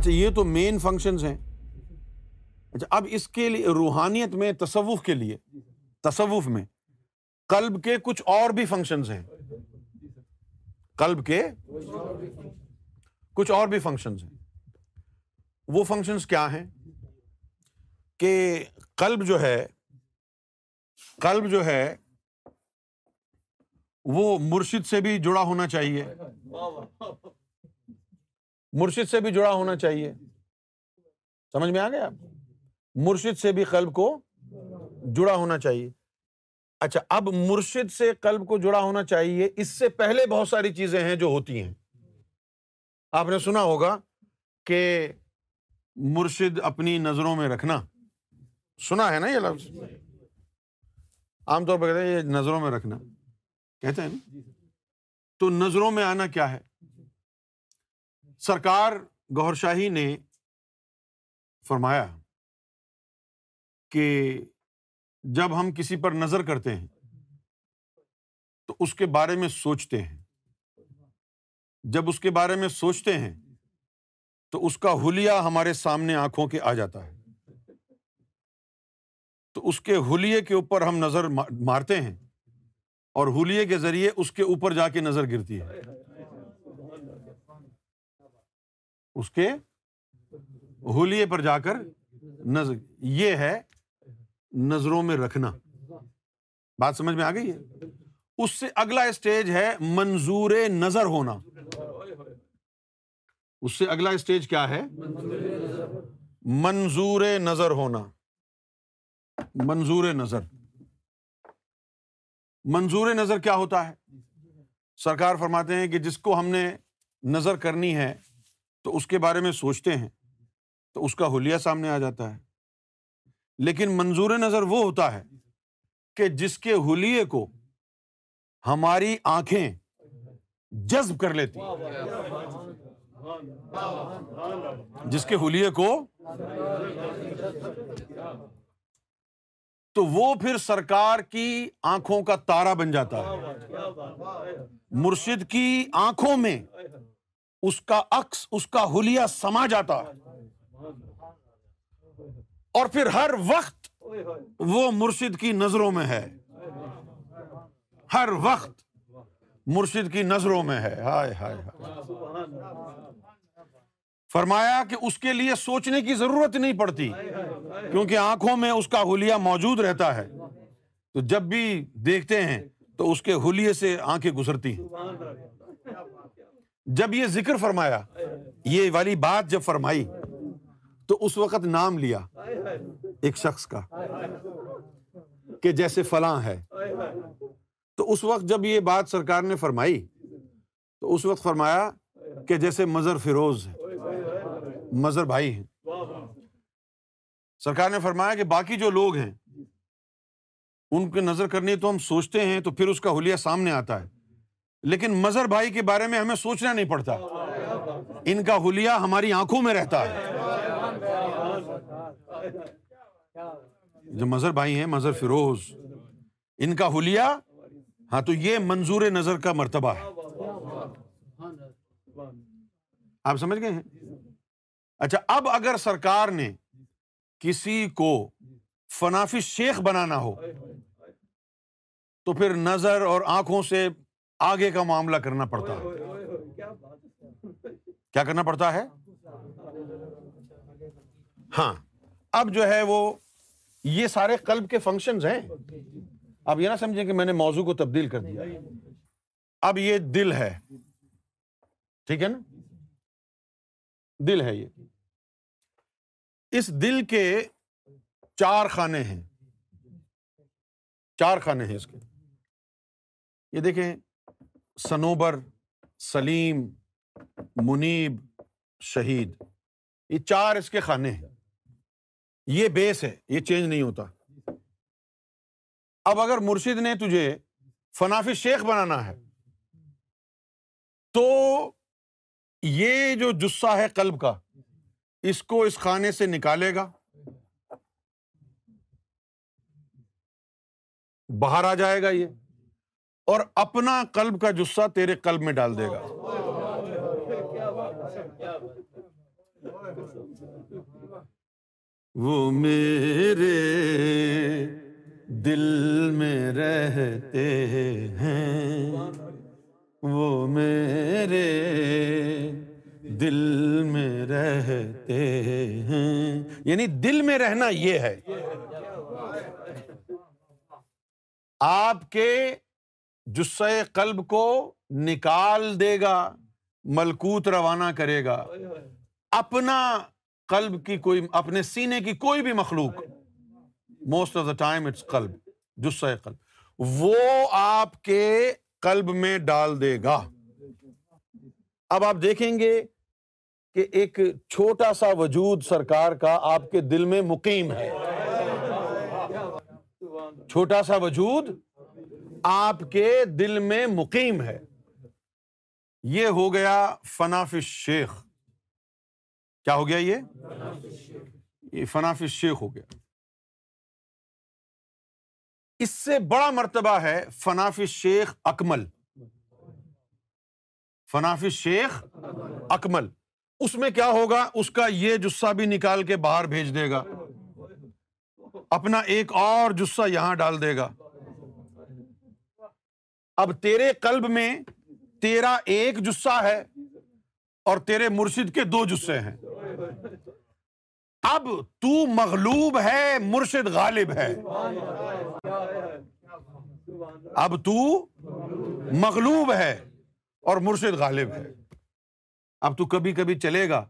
اچھا یہ تو مین فنکشن اچھا، اب اس کے لیے روحانیت میں تصوف کے لیے تصوف میں کے کچھ اور بھی فنکشنز ہیں کے کچھ اور بھی فنکشنز ہیں وہ فنکشنز کیا ہیں کہ کلب جو ہے کلب جو ہے وہ مرشد سے بھی جڑا ہونا چاہیے مرشد سے بھی جڑا ہونا چاہیے سمجھ میں آ گیا مرشد سے بھی قلب کو جڑا ہونا چاہیے اچھا اب مرشد سے قلب کو جڑا ہونا چاہیے اس سے پہلے بہت ساری چیزیں ہیں جو ہوتی ہیں آپ نے سنا ہوگا کہ مرشد اپنی نظروں میں رکھنا سنا ہے نا یہ لفظ عام طور پر کہتے ہیں یہ نظروں میں رکھنا کہتے ہیں نا تو نظروں میں آنا کیا ہے سرکار گور شاہی نے فرمایا کہ جب ہم کسی پر نظر کرتے ہیں تو اس کے بارے میں سوچتے ہیں جب اس کے بارے میں سوچتے ہیں تو اس کا ہولیا ہمارے سامنے آنکھوں کے آ جاتا ہے تو اس کے ہولیے کے اوپر ہم نظر مارتے ہیں اور حلیے کے ذریعے اس کے اوپر جا کے نظر گرتی ہے اس کے ہولیے پر جا کر نظر یہ ہے نظروں میں رکھنا بات سمجھ میں آ گئی ہے اس سے اگلا اسٹیج ہے منظور نظر ہونا اس سے اگلا اسٹیج کیا ہے منظور نظر ہونا منظور نظر منظور نظر کیا ہوتا ہے سرکار فرماتے ہیں کہ جس کو ہم نے نظر کرنی ہے تو اس کے بارے میں سوچتے ہیں تو اس کا حلیہ سامنے آ جاتا ہے لیکن منظور نظر وہ ہوتا ہے کہ جس کے حلیے کو ہماری آنکھیں جذب کر لیتی جس کے حلیے کو تو وہ پھر سرکار کی آنکھوں کا تارا بن جاتا ہے مرشد کی آنکھوں میں اس کا اس کا حلیہ سما جاتا اور پھر ہر وقت وہ مرشد کی نظروں میں ہے ہر وقت مرشد کی نظروں میں ہے ہائے ہائے فرمایا کہ اس کے لیے سوچنے کی ضرورت نہیں پڑتی کیونکہ آنکھوں میں اس کا حلیہ موجود رہتا ہے تو جب بھی دیکھتے ہیں تو اس کے حلیے سے آنکھیں گزرتی ہیں جب یہ ذکر فرمایا یہ والی بات جب فرمائی تو اس وقت نام لیا ایک شخص کا کہ جیسے فلاں ہے تو اس وقت جب یہ بات سرکار نے فرمائی تو اس وقت فرمایا کہ جیسے مظہر فیروز ہے مظہر بھائی ہیں سرکار نے فرمایا کہ باقی جو لوگ ہیں ان کے نظر کرنے تو ہم سوچتے ہیں تو پھر اس کا حلیہ سامنے آتا ہے لیکن مظہر بھائی کے بارے میں ہمیں سوچنا نہیں پڑتا ان کا حلیہ ہماری آنکھوں میں رہتا ہے جو مظہر بھائی ہیں مظہر فیروز ان کا حلیہ ہاں تو یہ منظور نظر کا مرتبہ ہے آپ سمجھ گئے ہیں اچھا اب اگر سرکار نے کسی کو فنافی شیخ بنانا ہو تو پھر نظر اور آنکھوں سے آگے کا معاملہ کرنا پڑتا ہے کیا کرنا پڑتا ہے ہاں اب جو ہے وہ یہ سارے قلب کے فنکشنز ہیں آپ یہ نہ سمجھیں کہ میں نے موضوع کو تبدیل کر دیا اب یہ دل ہے ٹھیک ہے نا دل ہے یہ اس دل کے چار خانے ہیں چار خانے ہیں اس کے یہ دیکھیں سنوبر سلیم منیب شہید یہ چار اس کے خانے ہیں یہ بیس ہے یہ چینج نہیں ہوتا اب اگر مرشد نے تجھے فنافی شیخ بنانا ہے تو یہ جو جسہ ہے کلب کا اس کو اس خانے سے نکالے گا باہر آ جائے گا یہ اور اپنا قلب کا جسہ تیرے قلب میں ڈال دے گا وہ میرے دل میں رہتے ہیں وہ میرے دل میں رہتے ہیں یعنی دل میں رہنا یہ ہے آپ کے جسے قلب کو نکال دے گا ملکوت روانہ کرے گا اپنا قلب کی کوئی اپنے سینے کی کوئی بھی مخلوق most of the time it's قلب جسے قلب وہ آپ کے قلب میں ڈال دے گا اب آپ دیکھیں گے کہ ایک چھوٹا سا وجود سرکار کا آپ کے دل میں مقیم ہے چھوٹا سا وجود آپ کے دل میں مقیم ہے یہ ہو گیا فناف شیخ کیا ہو گیا یہ فنافی شیخ ہو گیا اس سے بڑا مرتبہ ہے فناف شیخ اکمل فناف شیخ اکمل اس میں کیا ہوگا اس کا یہ جسا بھی نکال کے باہر بھیج دے گا اپنا ایک اور جسا یہاں ڈال دے گا اب تیرے قلب میں تیرا ایک جسہ ہے اور تیرے مرشد کے دو جسے ہیں اب تو مغلوب ہے مرشد غالب ہے اب تو مغلوب ہے اور مرشد غالب ہے اب تو کبھی کبھی چلے گا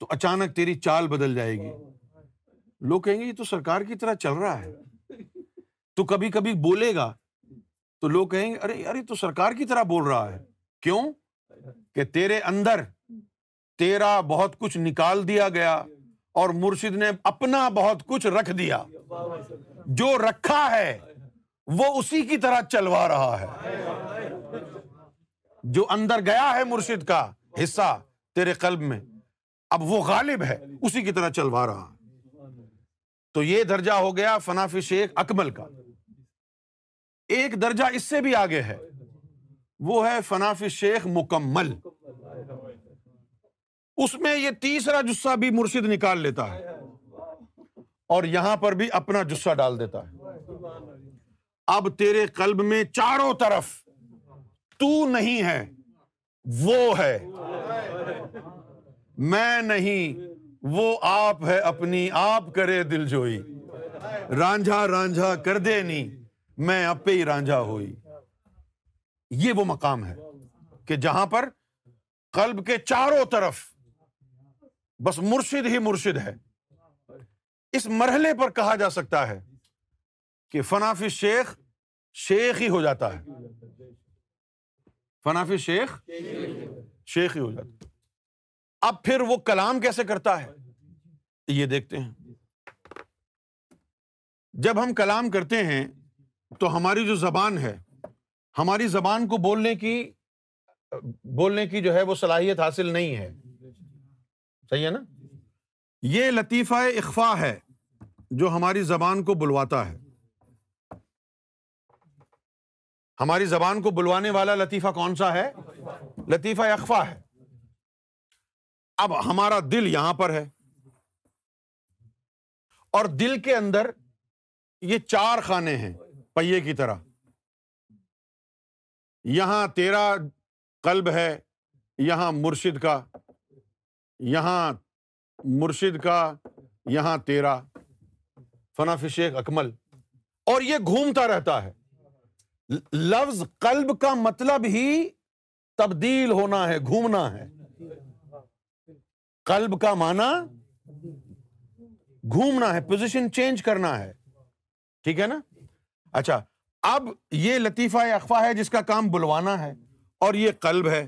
تو اچانک تیری چال بدل جائے گی لوگ کہیں گے یہ تو سرکار کی طرح چل رہا ہے تو کبھی کبھی بولے گا تو لوگ کہیں گے ارے یار تو سرکار کی طرح بول رہا ہے کیوں کہ تیرے اندر تیرا بہت کچھ نکال دیا گیا اور مرشد نے اپنا بہت کچھ رکھ دیا جو رکھا ہے وہ اسی کی طرح چلوا رہا ہے جو اندر گیا ہے مرشد کا حصہ تیرے قلب میں اب وہ غالب ہے اسی کی طرح چلوا رہا تو یہ درجہ ہو گیا فنافی شیخ اکمل کا ایک درجہ اس سے بھی آگے ہے وہ ہے فناف شیخ مکمل اس میں یہ تیسرا جسا بھی مرشد نکال لیتا ہے اور یہاں پر بھی اپنا جسا ڈال دیتا ہے اب تیرے قلب میں چاروں طرف تو نہیں ہے وہ ہے میں نہیں وہ آپ ہے اپنی آپ کرے دل جوئی رانجھا رانجھا کر دے نہیں میں اب پہ رانجھا ہوئی یہ وہ مقام ہے کہ جہاں پر قلب کے چاروں طرف بس مرشد ہی مرشد ہے اس مرحلے پر کہا جا سکتا ہے کہ فنافی شیخ شیخ ہی ہو جاتا ہے فنافی شیخ شیخ ہی ہو جاتا اب پھر وہ کلام کیسے کرتا ہے یہ دیکھتے ہیں جب ہم کلام کرتے ہیں تو ہماری جو زبان ہے ہماری زبان کو بولنے کی بولنے کی جو ہے وہ صلاحیت حاصل نہیں ہے صحیح ہے نا یہ لطیفہ اخفا ہے جو ہماری زبان کو بلواتا ہے ہماری زبان کو بلوانے والا لطیفہ کون سا ہے لطیفہ اخفا ہے اب ہمارا دل یہاں پر ہے اور دل کے اندر یہ چار خانے ہیں کی طرح یہاں تیرا قلب ہے یہاں مرشد کا یہاں مرشد کا یہاں تیرا شیخ اکمل اور یہ گھومتا رہتا ہے لفظ قلب کا مطلب ہی تبدیل ہونا ہے گھومنا ہے قلب کا مانا گھومنا ہے پوزیشن چینج کرنا ہے ٹھیک ہے نا اچھا اب یہ لطیفہ اخوا ہے جس کا کام بلوانا ہے اور یہ کلب ہے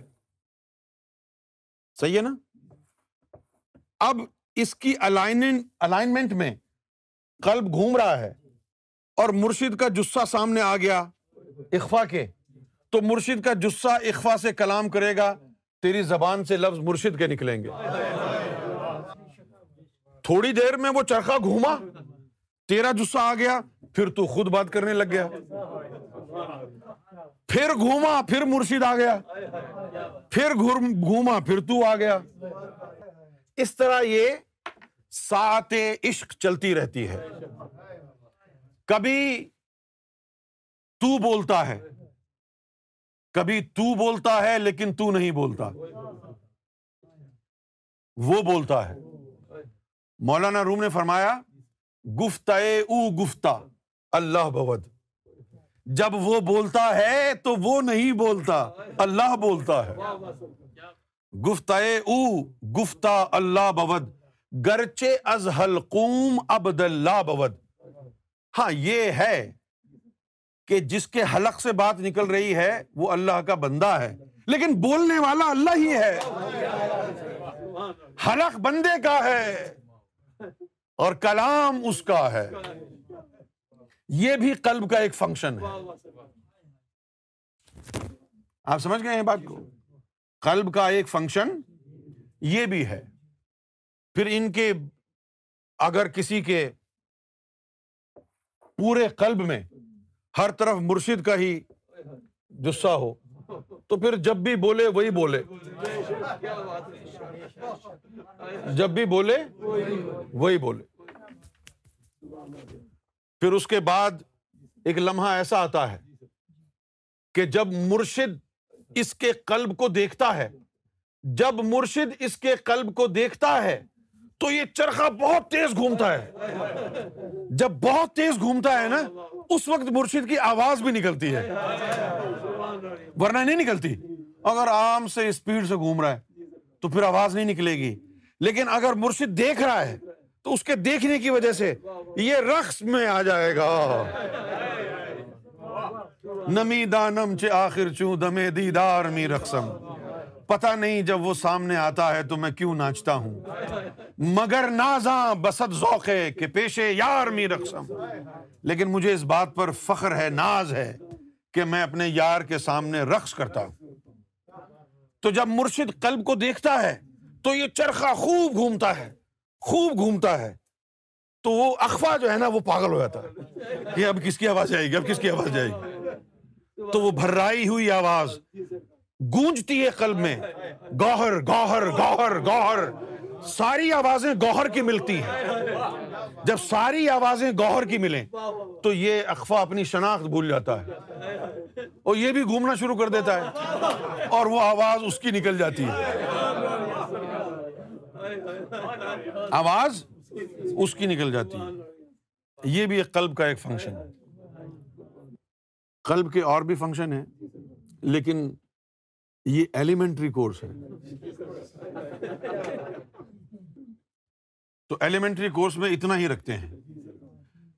صحیح ہے نا اب اس کی الائنمنٹ میں کلب گھوم رہا ہے اور مرشد کا جسا سامنے آ گیا اخوا کے تو مرشد کا جسا اخوا سے کلام کرے گا تیری زبان سے لفظ مرشد کے نکلیں گے تھوڑی دیر میں وہ چرخہ گھوما تیرا جسا آ گیا پھر تو خود بات کرنے لگ گیا پھر گھوما پھر مرشید آ گیا پھر گھوما پھر تو آ گیا اس طرح یہ سات عشق چلتی رہتی ہے کبھی تو بولتا ہے کبھی تو بولتا ہے لیکن تو نہیں بولتا وہ بولتا ہے مولانا روم نے فرمایا گفتہ او گفتہ اللہ بود جب وہ بولتا ہے تو وہ نہیں بولتا اللہ بولتا ہے او گفتا اللہ بود گرچے از اللہ بود ہاں یہ ہے کہ جس کے حلق سے بات نکل رہی ہے وہ اللہ کا بندہ ہے لیکن بولنے والا اللہ ہی ہے حلق بندے کا ہے اور کلام اس کا ہے یہ بھی قلب کا ایک فنکشن ہے آپ سمجھ گئے ہیں بات کو قلب کا ایک فنکشن یہ بھی ہے پھر ان کے اگر کسی کے پورے قلب میں ہر طرف مرشد کا ہی جسا ہو تو پھر جب بھی بولے وہی بولے جب بھی بولے وہی بولے پھر اس کے بعد ایک لمحہ ایسا آتا ہے کہ جب مرشد اس کے قلب کو دیکھتا ہے جب مرشد اس کے قلب کو دیکھتا ہے تو یہ چرخا بہت تیز گھومتا ہے جب بہت تیز گھومتا ہے نا اس وقت مرشد کی آواز بھی نکلتی ہے ورنہ نہیں نکلتی اگر آرام سے اسپیڈ سے گھوم رہا ہے تو پھر آواز نہیں نکلے گی لیکن اگر مرشد دیکھ رہا ہے تو اس کے دیکھنے کی وجہ سے یہ رقص میں آ جائے گا نمی دانم آخر چوں دمے دیدار می رقصم پتا نہیں جب وہ سامنے آتا ہے تو میں کیوں ناچتا ہوں مگر نازاں بسد ذوق ہے کہ پیشے یار می رقصم لیکن مجھے اس بات پر فخر ہے ناز ہے کہ میں اپنے یار کے سامنے رقص کرتا ہوں تو جب مرشد قلب کو دیکھتا ہے تو یہ چرخا خوب گھومتا ہے خوب گھومتا ہے تو وہ اخوا جو ہے نا وہ پاگل ہو جاتا ہے کہ اب کس کی آواز آئے گی اب کس کی آواز آئے گی تو وہ بھرائی ہوئی آواز گونجتی ہے قلب میں گوہر گوہر گوہر گوہر ساری آوازیں گوہر کی ملتی ہیں جب ساری آوازیں گوہر کی ملیں تو یہ اخوا اپنی شناخت بھول جاتا ہے اور یہ بھی گھومنا شروع کر دیتا ہے اور وہ آواز اس کی نکل جاتی ہے آواز اس کی نکل جاتی ہے یہ بھی ایک قلب کا ایک فنکشن ہے قلب کے اور بھی فنکشن ہیں لیکن یہ ایلیمنٹری کورس ہے تو ایلیمنٹری کورس میں اتنا ہی رکھتے ہیں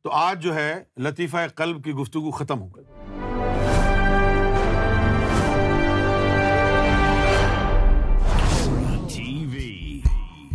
تو آج جو ہے لطیفہ قلب کی گفتگو ختم ہو گئی